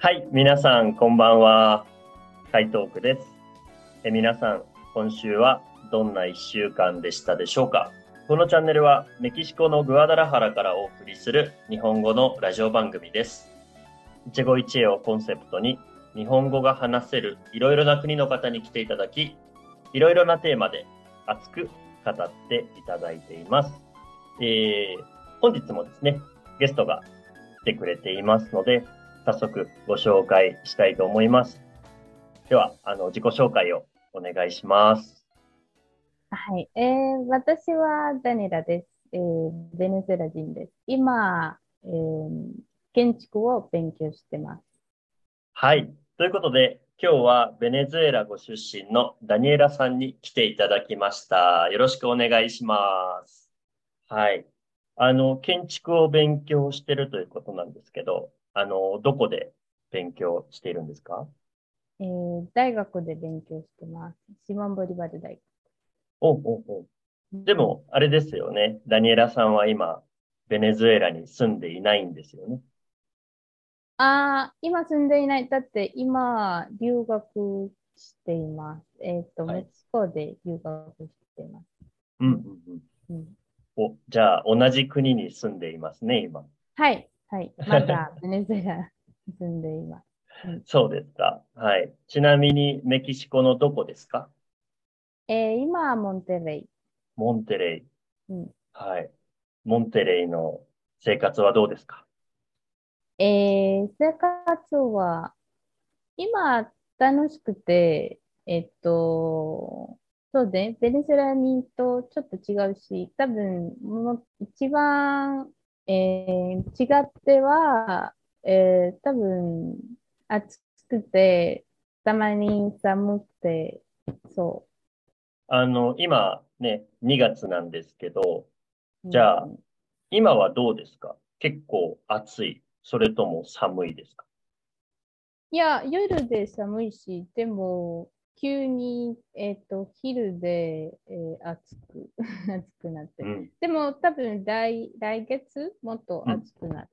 はい、皆さんこんばんは。海東区です。え皆さん、今週はどんな一週間でしたでしょうか？このチャンネルはメキシコのグアダラハラからお送りする日本語のラジオ番組です。一期一会をコンセプトに日本語が話せるいろいろな国の方に来ていただき、いろいろなテーマで熱く語っていただいています。えー、本日もですね、ゲストが来てくれていますので、早速ご紹介したいと思います。では、あの、自己紹介をお願いします。はい、えー、私はダニラです。えー、ベネズエラ人です。今、えー、建築を勉強してます。はい。ということで、今日はベネズエラご出身のダニエラさんに来ていただきました。よろしくお願いします。はい。あの、建築を勉強してるということなんですけど、あの、どこで勉強しているんですか？えー、大学で勉強してます。シモンボリバル大学。おうおうおうでも、あれですよね。ダニエラさんは今、ベネズエラに住んでいないんですよね。ああ、今住んでいない。だって今、留学しています。えっ、と、はいメキシコで留学しています。うんうんうん。うん、お、じゃあ、同じ国に住んでいますね、今。はい、はい。まだベネズエラに住んでいます。そうですか。はい。ちなみに、メキシコのどこですか？えー、今はモンテレイ。モンテレイ。うんはい。モンテレイの生活はどうですか？えー、生活は、今、楽しくて、えっと、そうね、ベネズエラにとちょっと違うし、多分、もう一番、えー、違っては、えー、多分、暑くて、たまに寒くて、そあの、今ね、2月なんですけど、う。じゃあうん今はどうですか？結構暑い。それとも寒いですか？いや、夜で寒いし、でも、急に、えっと、昼で、えー暑く、暑くなってる。うん。でも、多分来、来月、もっと暑くなる。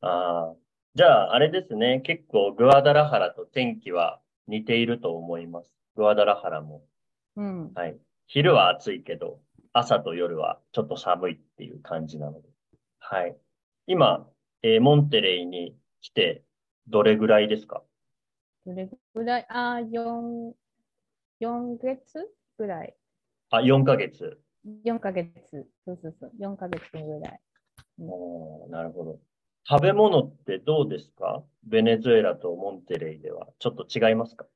ああ。じゃあ、あれですね。結構、グアダラハラと天気は似ていると思います。グアダラハラも。うん。はい。昼は暑いけど、朝と夜はちょっと寒いっていう感じなので。はい。今、えーモンテレイに来て、どれぐらいですか？どれぐらい、あー、4、4月ぐらい。あ、4ヶ月。4ヶ月。そうそうそう。4ヶ月ぐらい。おーなるほど。食べ物ってどうですか？ベネズエラとモンテレイではちょっと違いますか？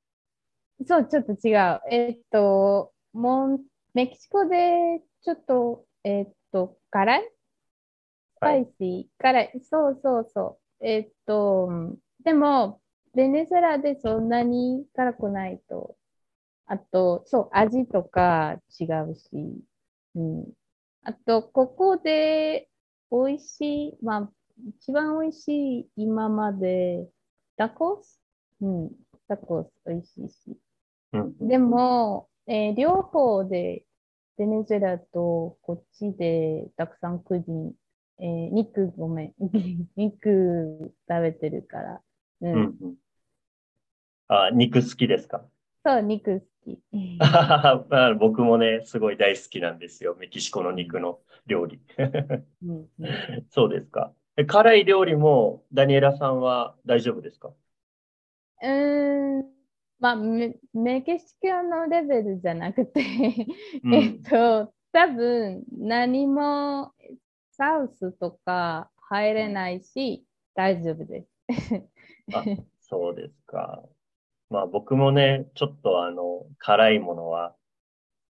そう、ちょっと違う。えっと、もう、メキシコで、ちょっと、えっと、辛いスパイシー、辛い。そうそうそう。えっと、でも、ベネズエラでそんなに辛くないと。あと、そう、味とか違うし。うん。あと、ここで美味しい、まあ、一番美味しい今まで、タコス？うん、タコス美味しいし。うん。でも、えー両方で、ベネズエラとこっちでたくさんクジン、えー肉、ごめん、肉食べてるから。うん。あ、肉好きですか？そう、肉好き。僕もね、すごい大好きなんですよ。メキシコの肉の料理。うんうん そうですか。え辛い料理もダニエラさんは大丈夫ですか？うーん、まあ、メ、メキシコのレベルじゃなくて、うんえっと、多分何もサウスとか入れないし、大丈夫です。あそうですか。まあ僕もね、ちょっとあの、辛いものは、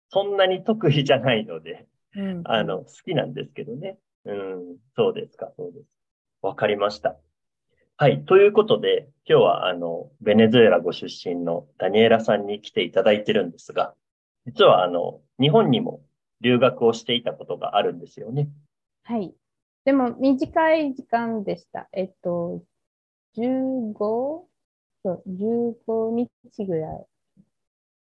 そんなに得意じゃないので、うんあの、好きなんですけどね。うん、そうですか、そうです。わかりました。はい。ということで、今日はあの、ベネズエラご出身のダニエラさんに来ていただいてるんですが、実はあの、日本にも留学をしていたことがあるんですよね。はい。でも短い時間でした。えっと、15? そう、15日ぐらい。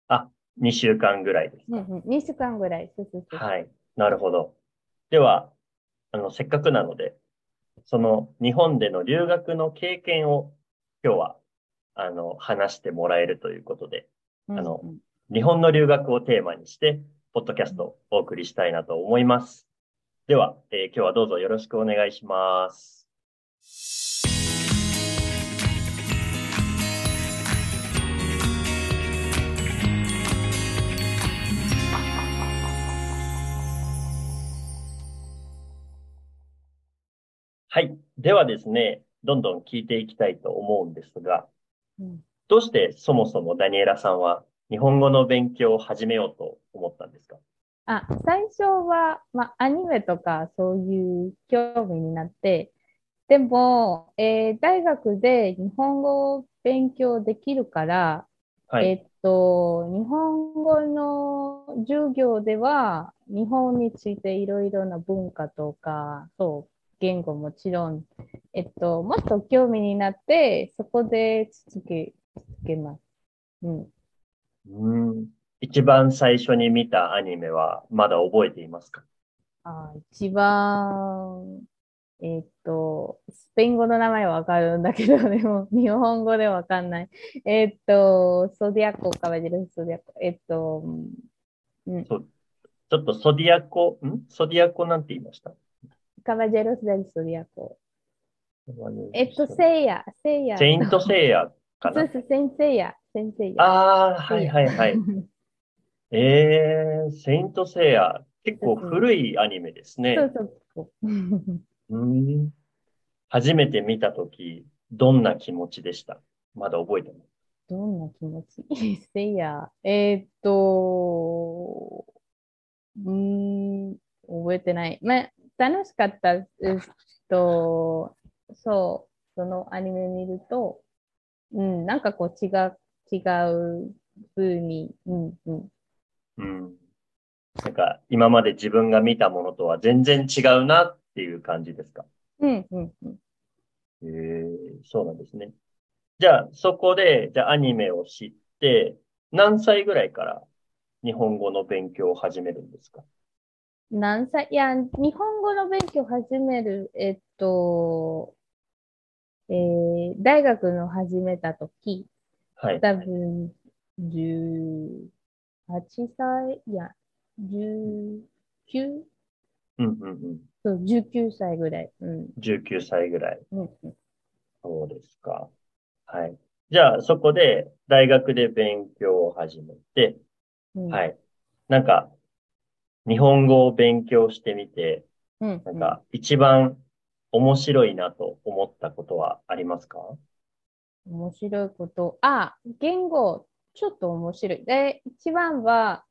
あ、2週間ぐらいですか。うんうん、2週間ぐらい。そうそうそう。はい。なるほど。では、あの、せっかくなので、その日本での留学の経験を今日は、あの、話してもらえるということで、うんあの日本の留学をテーマにして、ポッドキャストをお送りしたいなと思います。では、えー今日はどうぞよろしくお願いします。はい。ではですね、どんどん聞いていきたいと思うんですが、うんどうしてそもそもダニエラさんは日本語の勉強を始めようと思ったんですか？あ、最初は、まあ、アニメとかそういう興味になって、でも、えー大学で日本語を勉強できるから、はい。えっと、日本語の授業では、日本についていろいろな文化とか、そう、言語もちろん、えっと、もっと興味になって、そこで続け、続けます。うん。うん一番最初に見たアニメはまだ覚えていますか？あ、一番、えっと、スペイン語の名前はわかるんだけど、でも、日本語でわかんない。えっと、ソディアコ、カバジェロスソディアコ。えっと、うん、そうちょっとソディアコ、ん？ソディアコなんて言いました？カバジェロスデルソディアコ。えっと、セイヤ、セイヤ。セイントセイヤかな？そうそう、先生や、先生や。ああ、はいはいはい。えー、セイントセイヤ、結構古いアニメですね。そうそうそう。うん初めて見たとき、どんな気持ちでした？まだ覚えてます。どんな気持ち？せいや。えーっと、うーん、覚えてない。まあ、楽しかったですと、そう、そのアニメ見ると、うん、なんかこう違う、違う風に、うん、うん。うん。なんか、今まで自分が見たものとは全然違うなっていう感じですか？うん、うん、うん。ええそうなんですね。じゃあ、そこで、じゃあアニメを知って、何歳ぐらいから日本語の勉強を始めるんですか？何歳、いや、日本語の勉強始める、えっと、えー大学の始めたとき、はい。多分、18歳、いや、19? うんうんうん。そう、19歳ぐらい。うん。19歳ぐらい。うんうんそうですか。はい。じゃあ、そこで大学で勉強を始めて、うん。。はいい。なんか、日本語を勉強してみて、うん。なんか、一番面白いなと思ったことはありますか？うん面白いこと。あ、言語、ちょっと面白い。で、一番は、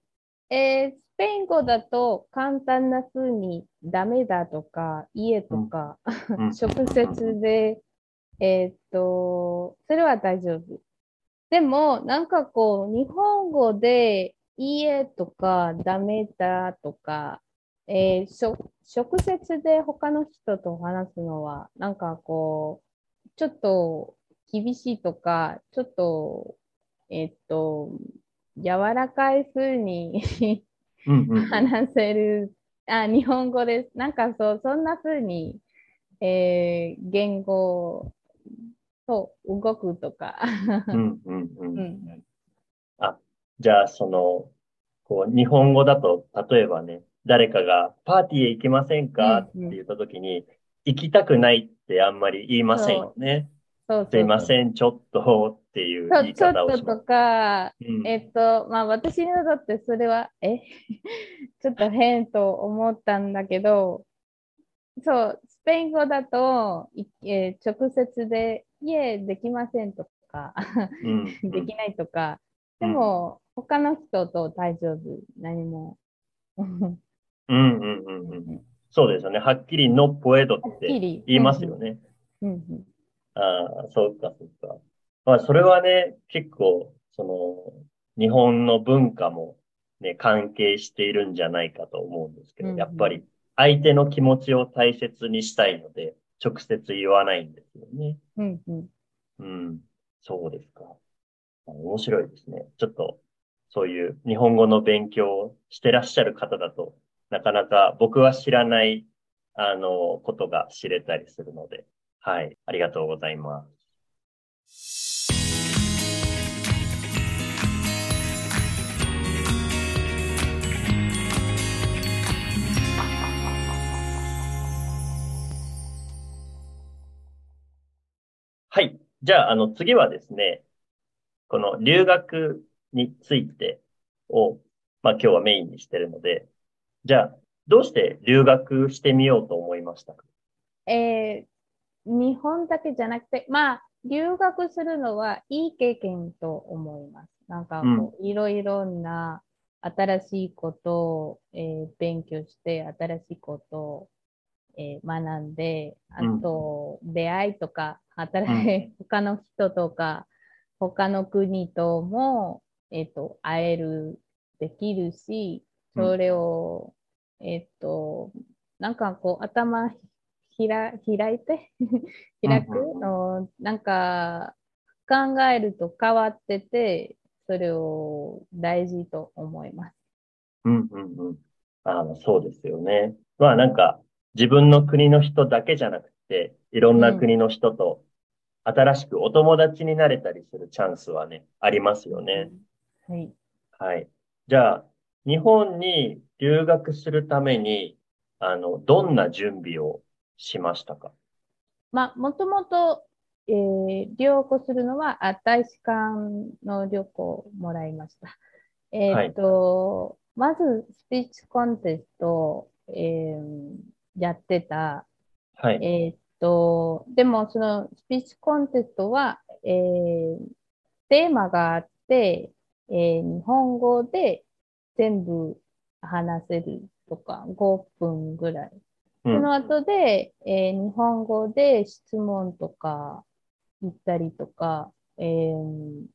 えースペイン語だと簡単な風にダメだとか、家とか、うん直接で、えーっと、それは大丈夫。でも、なんかこう、日本語で家とかダメだとか、えーしょ直接で他の人と話すのは、なんかこう、ちょっと厳しいとか、ちょっと、えーっと、柔らかい風にうんうんうん。話せる、あ、日本語です。なんかそう、そんな風に、えー言語と動くとか。うんうんう。うんんあ、じゃあ、その、こう、日本語だと、例えばね、誰かがパーティーへ行きませんか？ってうん。うん言ったときに、行きたくないってあんまり言いませんよね。そう。すいまん。せん、ちょっとっていう言いちょっとと。か、うん。えっと、まあ私にとってそれは、え？ちょっと変と思ったんだけど、そう、スペイン語だと、いえー直接で、いえ、できませんとか、うん できないとか、でうん。も、他の人と大丈夫、何も。うんうんうんうん。そうですよね。はっきりノッポエドって言いますよね。うんうんああ、そうか、そうか。まあ、それはね、結構、その、日本の文化もね、関係しているんじゃないかと思うんですけど、うんうんやっぱり相手の気持ちを大切にしたいので、直接言わないんですよね。うんうんうん。そうですか。あ面白いですね。ちょっと、そういう日本語の勉強をしてらっしゃる方だと、なかなか僕は知らない、あの、ことが知れたりするので、はい。ありがとうございます。はい。じゃあ、あの、次はですね、この留学についてを、まあ今日はメインにしてるので、じゃあ、どうして留学してみようと思いましたか？えー、日本だけじゃなくて、まあ、留学するのはいい経験と思います。なんかこう、いろいろな新しいことを、えー、勉強して、新しいことを、えー、学んで、あと、出会いとか、働い、他の人とか、他の国とも、えっ、ー、と、会える、できるし、それを、うん、えっ、と、なんかこう、頭ひら開いて 開くの、なんか考えると変わってて、それを大事と思います。うんうんうん。あそうですよね。まあなんか、自分の国の人だけじゃなくて、いろんな国の人と新しくお友達になれたりするチャンスはね、ありますよね。はい。はい。じゃあ、日本に留学するために、あの、どんな準備をしましたか？まあ、もともと、えー、旅行するのは、あ大使館の旅行をもらいました。えっ、と、はい、まず、スピーチコンテスト、えー、やってた。はい。えっ、と、でもそのスピーチコンテストは、えー、テーマがあって、えー、日本語で全部話せるとか、5分ぐらい。その後で、えー、日本語で質問とか言ったりとか、えー、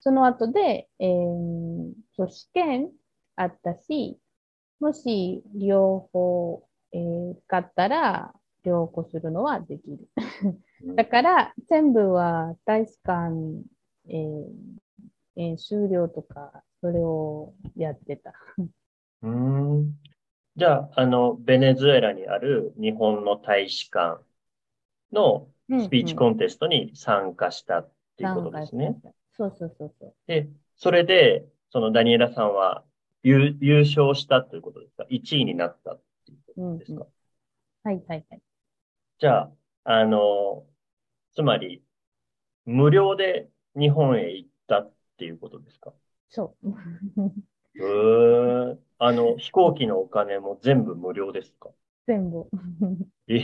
その後で、えー、そう試験あったし、もし両方えー、買ったら、良子するのはできる。だから、全部は大使館、えーえー、終了とか、それをやってた。うん。じゃあ、あの、ベネズエラにある日本の大使館のスピーチコンテストに参加したっていうことですね。うんうん、そうそうそうそう。で、それで、そのダニエラさんは優優勝したということですか ?1 位になったですか、うん、はいはいはい。じゃあ、あの、つまり、無料で日本へ行ったっていうことですか？そう。えー、あの、飛行機のお金も全部無料ですか？全部。えー、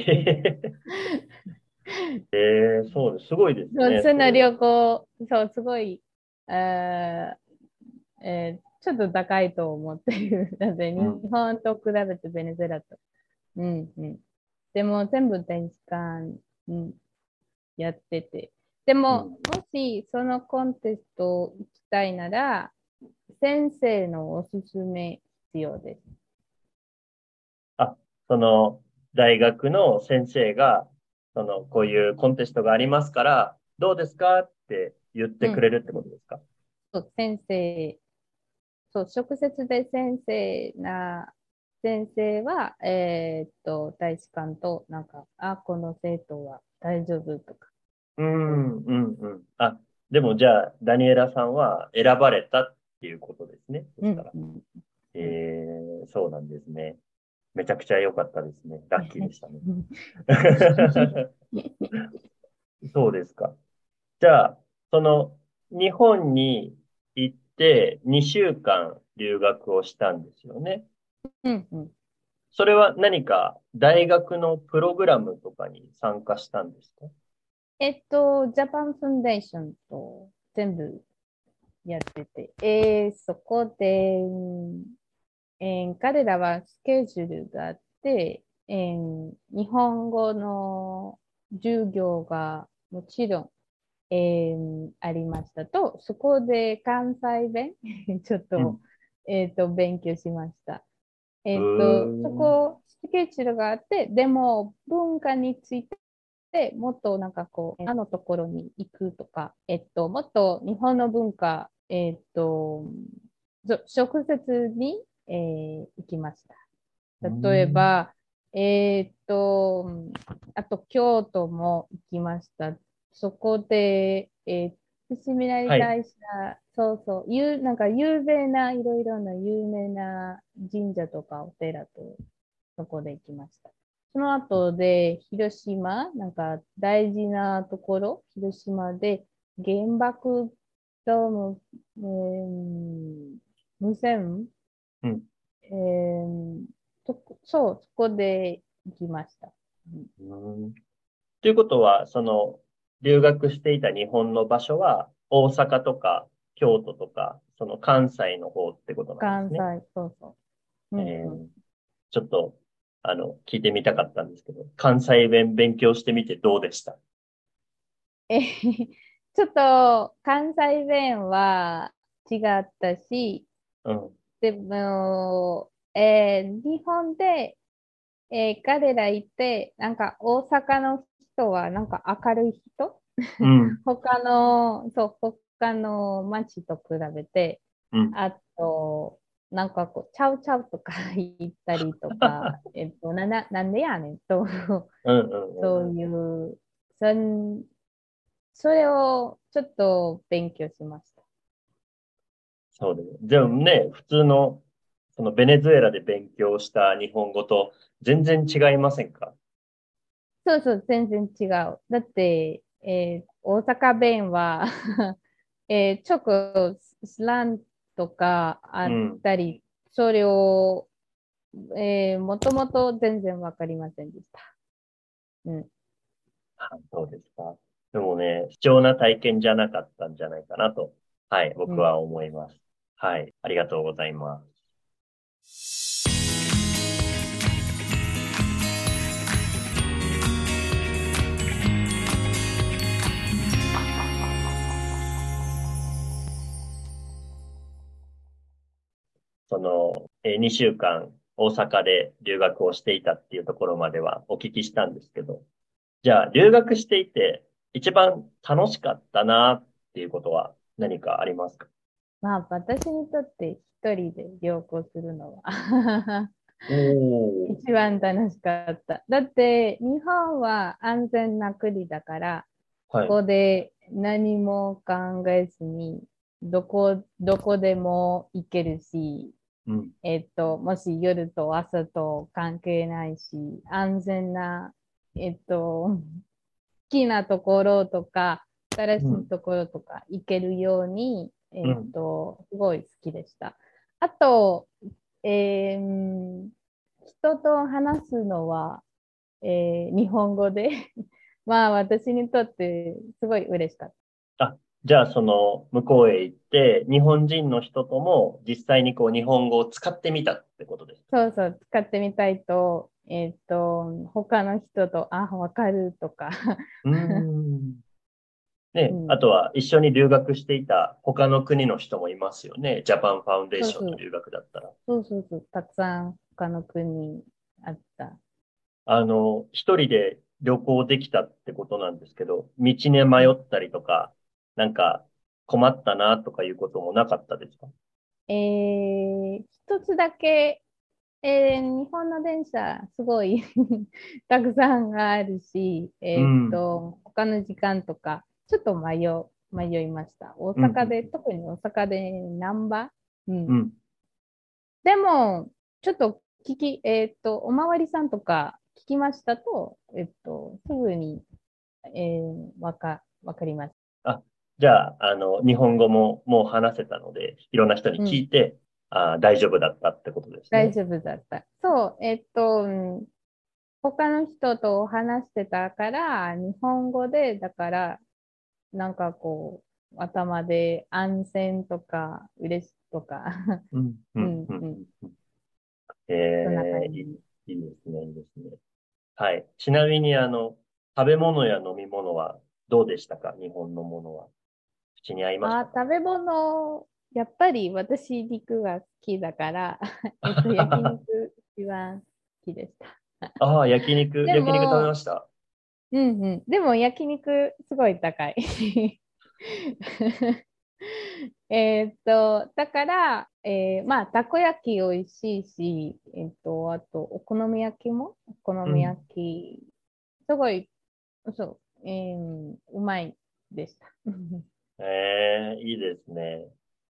えー、そうです。すごいですね。その旅行、そう、すごい、えーえー、ちょっと高いと思っている。だって日本と比べてベネズエラと。うんうん。でも全部電子館、うん、やってて。でも、うん、もしそのコンテスト行きたいなら、先生のおすすめ必要です。あ、その大学の先生が、そのこういうコンテストがありますから、どうですかって言ってくれるってことですか、うん、そう、先生そう、直接で先生な、先生は、えー、っと、大使館と、なんか、あ、この生徒は大丈夫とか。うん、うん、うん。あ、でもじゃあ、ダニエラさんは選ばれたっていうことですね。そしたら。うん、えー、そうなんですね。めちゃくちゃ良かったですね。ラッキーでしたね。そうですか。じゃあ、その、日本に行って2週間留学をしたんですよね。うんうん。それは何か大学のプログラムとかに参加したんですか？えっと、ジャパンファンデーションと全部やってて、えー、そこで、えー、彼らはスケジュールがあって、えー、日本語の授業がもちろんえー、ありましたと、そこで関西弁 ちょっと、うん、えっ、と、勉強しました。えっ、ー、と、そこ、スケジュールがあって、でも文化について、もっとなんかこう、あのところに行くとか、えっと、もっと日本の文化、えっと、直接に、えー、行きました。例えば、えっと、あと京都も行きましたそこで、えー、伏見稲荷大社、はい、そうそう、ゆなんか有名な、いろいろな有名な神社とかお寺と、そこで行きました。その後で、広島、なんか大事なところ、広島で原爆ドーム、えー、無線、うん、えー、そそう、そこで行きました。うん、ということは、その、留学していた日本の場所は、大阪とか京都とか、その関西の方ってことなんですね？関西、そうそう。うん、えー、ちょっと、あの、聞いてみたかったんですけど、関西弁勉強してみてどうでした？え、ちょっと関西弁は違ったし、うん、でも、えー、日本で、えー、彼らいて、なんか大阪の人はなんか明るい人、うん、他の、そう、他の町と比べて、うん、あと、なんかこう、ちゃうちゃうとか言ったりとか、えっと、な、な、なんでやねんと、そういう、そん、それをちょっと勉強しました。そうです。でもね、普通の、そのベネズエラで勉強した日本語と全然違いませんか？そうそう、全然違う。だって、えー、大阪弁は えー、ちょっスランとかあったり、うん、それを、えー、もともと全然わかりませんでした。うん。そうですか。でもね、貴重な体験じゃなかったんじゃないかなと、はい、僕は思います。うん、はい、ありがとうございます。の、え2週間大阪で留学をしていたっていうところまではお聞きしたんですけど、じゃあ留学していて一番楽しかったなっていうことは何かありますか？まあ私にとって一人で旅行するのは一番楽しかった。だって日本は安全な国だから、はい、ここで何も考えずにどこ、どこでも行けるし、うん、えっと、もし夜と朝と関係ないし、安全な、えっと、好きなところとか、新しいところとか行けるように、うん、えっと、すごい好きでした。あと、えー、人と話すのは、えー、日本語で まあ私にとってすごい嬉しかった。あ、じゃあその向こうへ行って、日本人の人とも実際にこう日本語を使ってみたってことですそうそう、使ってみたいと、えっ、ー、と、他の人と、あ、わかるとか。うん。ね、うん、あとは一緒に留学していた他の国の人もいますよね。ジャパンファウンデーションの留学だったら。そうそうそう、たくさん他の国あった。あの、一人で旅行できたってことなんですけど、道に迷ったりとか、なんか困ったなとかいうこともなかったですか？えー、一つだけ、えー、日本の電車すごい たくさんあるし、えー、っと、うん、他の時間とか、ちょっと迷迷いました。大阪で、うん、特に大阪で難波、うん、うん、でも、ちょっと聞き、えー、っと、おまわりさんとか聞きましたと、えっと、すぐに、えー、わか、わかります。あ、じゃあ、あの、日本語ももう話せたので、いろんな人に聞いて、うん、あ大丈夫だったってことですね。大丈夫だった。そう、えっと、他の人と話してたから、日本語で、だから、なんかこう、頭で安全とか、嬉しとか。うん、うん、うん。えー、いいいいですね、いいですね。はい。ちなみに、あの、食べ物や飲み物はどうでしたか？日本のものは。口に合いましたあ食べ物、やっぱり私肉が好きだから、えっと、焼肉一番好きでした。ああ、焼肉、焼肉食べました？うんうん。でも焼肉すごい高い。えっと、だから、えー、まあ、たこ焼き美味しいし、えっ、と、あと、お好み焼きも、お好み焼き、うん、すごい、そう、えー、うまいでした。ええー、いいですね。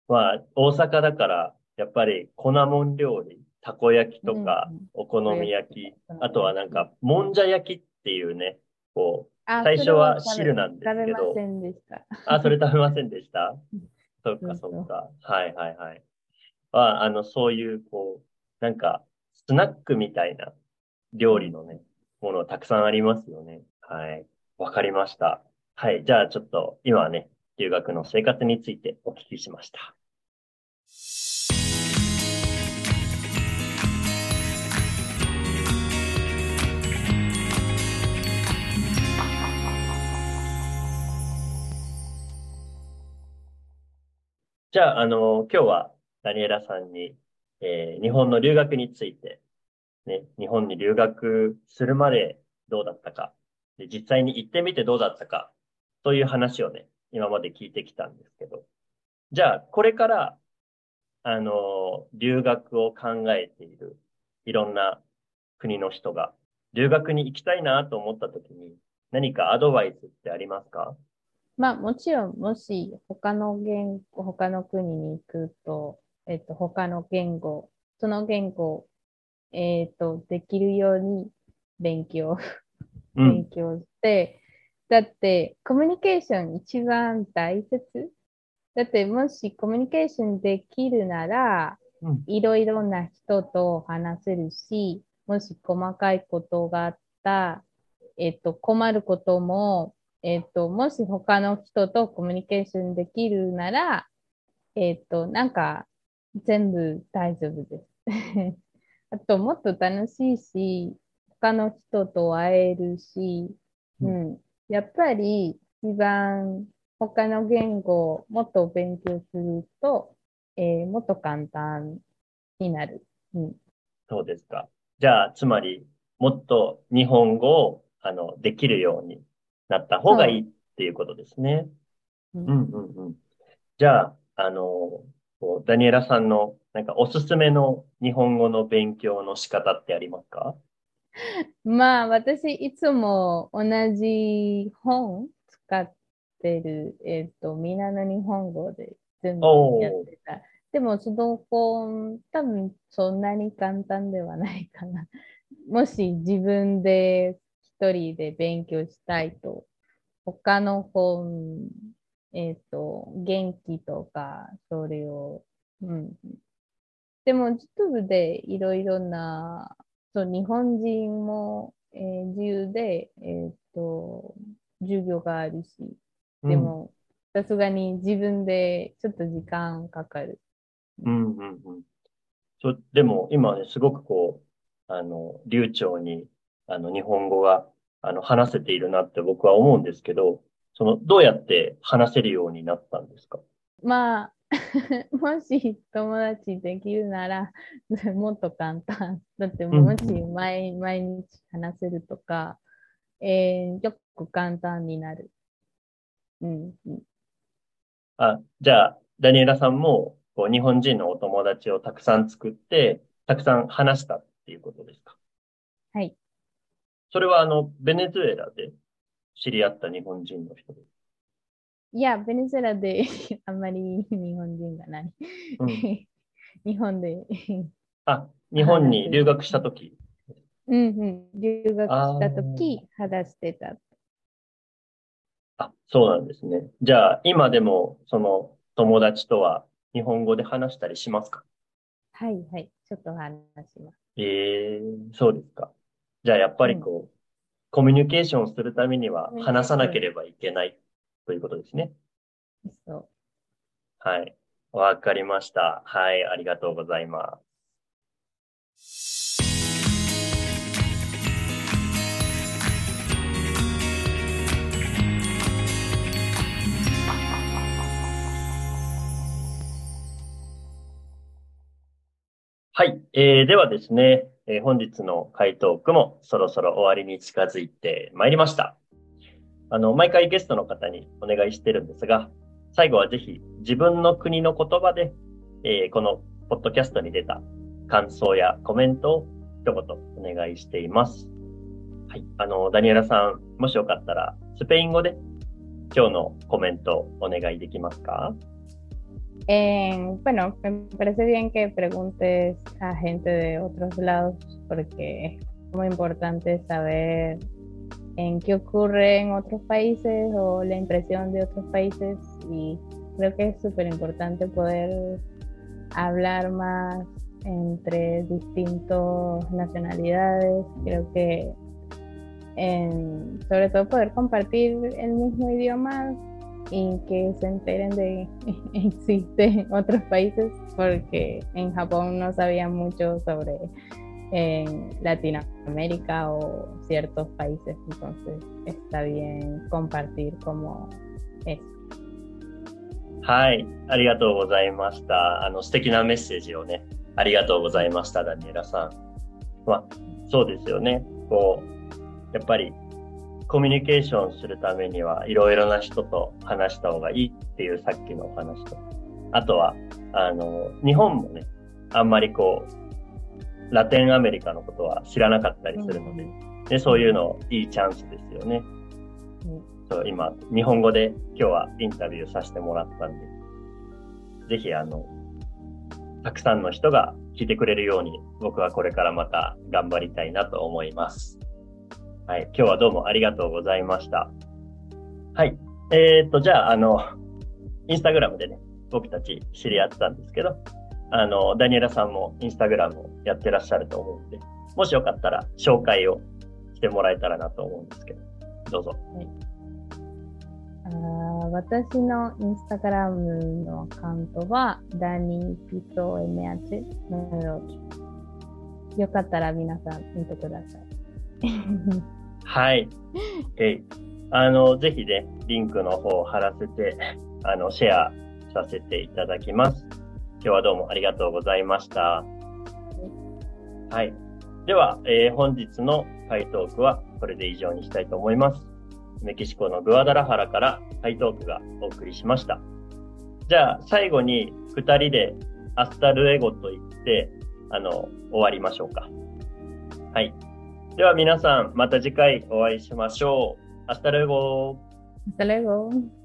まあ、大阪だから、やっぱり粉もん料理、たこ焼きとか、お好み焼き、あとはなんか、もんじゃ焼きっていうね、こう、最初は汁なんですけど。食べませんでした。あ、それ食べませんでした？そっかそっか。はいはいはい。あ、あの、そういう、こう、なんか、スナックみたいな料理のね、ものたくさんありますよね。はい。わかりました。はい。じゃあちょっと今はね、留学の生活についてお聞きしました。じゃあ、あの、今日はダニエラさんに、えー、日本の留学について、ね、日本に留学するまでどうだったか、で実際に行ってみてどうだったか、という話をね、今まで聞いてきたんですけど、じゃあ、これから、あの、留学を考えている、いろんな国の人が、留学に行きたいなと思った時に、何かアドバイスってありますか？まあ、もちろん、もし他の言語、他の国に行くと、えっと、他の言語、その言語、えっと、できるように勉強、勉強して、うん、だって、コミュニケーション一番大切？だって、もしコミュニケーションできるなら、いろいろな人と話せるし、もし細かいことがあった、えっと、困ることもえっ、と、もし他の人とコミュニケーションできるなら、えっ、と、なんか、全部大丈夫です。あと、もっと楽しいし、他の人と会えるし、うん。やっぱり、一番他の言語をもっと勉強すると、えー、もっと簡単になる。うん。そうですか。じゃあ、つまり、もっと日本語を、あの、できるようになった方がいいっていうことですね。うんうんうん。じゃあ、あの、ダニエラさんのなんかおすすめの日本語の勉強の仕方ってありますか？まあ、私、いつも同じ本使ってる、えっ、ー、と、みんなの日本語で全部やってた。でも、その本、多分そんなに簡単ではないかな。もし自分で一人で勉強したいと、他の本、えっ、ー、と、元気とか、それを、うん。でも、YouTube でいろいろな、そう、日本人も、えー、自由で、えっ、ー、と、授業があるし、でも、さすがに自分でちょっと時間かかる。うんうんうん。そでも、今ね、すごくこう、あの、流暢にあの、日本語が、あの、話せているなって僕は思うんですけど、その、どうやって話せるようになったんですか？まあ、もし友達できるなら、もっと簡単。だってもし毎,、毎日話せるとか、えー、よく簡単になる。うん。あ、じゃあ、ダニエラさんも、こう、日本人のお友達をたくさん作って、たくさん話したっていうことですか？はい。それはあの、ベネズエラで知り合った日本人の人です。いや、ベネズエラで あんまり日本人がない。うん、日本であ、日本に留学したとき。うんうん。留学したとき、話してた。あ、そうなんですね。じゃあ、今でも、その友達とは日本語で話したりしますか？はいはい。ちょっと話します。ええー、そうですか。じゃあやっぱりこう、うん、コミュニケーションをするためには話さなければいけないということですね。そう。はい。わかりました。はい。ありがとうございます。はい。えー、ではですね、えー、本日の回答句もそろそろ終わりに近づいてまいりました。あの、毎回ゲストの方にお願いしてるんですが、最後はぜひ自分の国の言葉で、えー、このポッドキャストに出た感想やコメントを一言お願いしています。はい。あの、ダニエラさん、もしよかったら、スペイン語で今日のコメントお願いできますか？Eh, bueno, me parece bien que preguntes a gente de otros lados porque es muy importante saber en qué ocurre en otros países o la impresión de otros países y creo que es súper importante poder hablar más entre distintas nacionalidades. Creo que sobre todo poder compartir el mismo idioma y que se enteren de que existen otros países, porque en Japón no sabía mucho sobre en Latinoamérica o ciertos países, entonces está bien compartir como eso. はい、ありがとうございました。あの素敵なメッセージをね、ありがとうございました、ダニエラさん。まあ、そうですよね。こう、やっぱりコミュニケーションするためにはいろいろな人と話した方がいいっていうさっきのお話と、あとは、あの、日本もね、あんまりこう、ラテンアメリカのことは知らなかったりするので、でそういうのいいチャンスですよね。そう今、日本語で今日はインタビューさせてもらったんで、ぜひあの、たくさんの人が聞いてくれるように僕はこれからまた頑張りたいなと思います。はい、今日はどうもありがとうございました。はい。えー、っと、じゃあ、あの、インスタグラムでね、僕たち知り合ったんですけど、あの、ダニエラさんもインスタグラムをやってらっしゃると思うんで、もしよかったら紹介をしてもらえたらなと思うんですけど、どうぞ。はい、あ私のインスタグラムのアカウントは、ダニーピト MH よかったら皆さん見てください。はい。えあの、ぜひね、リンクの方を貼らせて、あの、シェアさせていただきます。今日はどうもありがとうございました。はい。では、えー、本日の回答句はこれで以上にしたいと思います。メキシコのグアダラハラから回答句がお送りしました。じゃあ、最後に二人で hasta luego と言って、あの、終わりましょうか。はい。では皆さん、また次回お会いしましょう。アスタルエゴ。アスタルエゴ。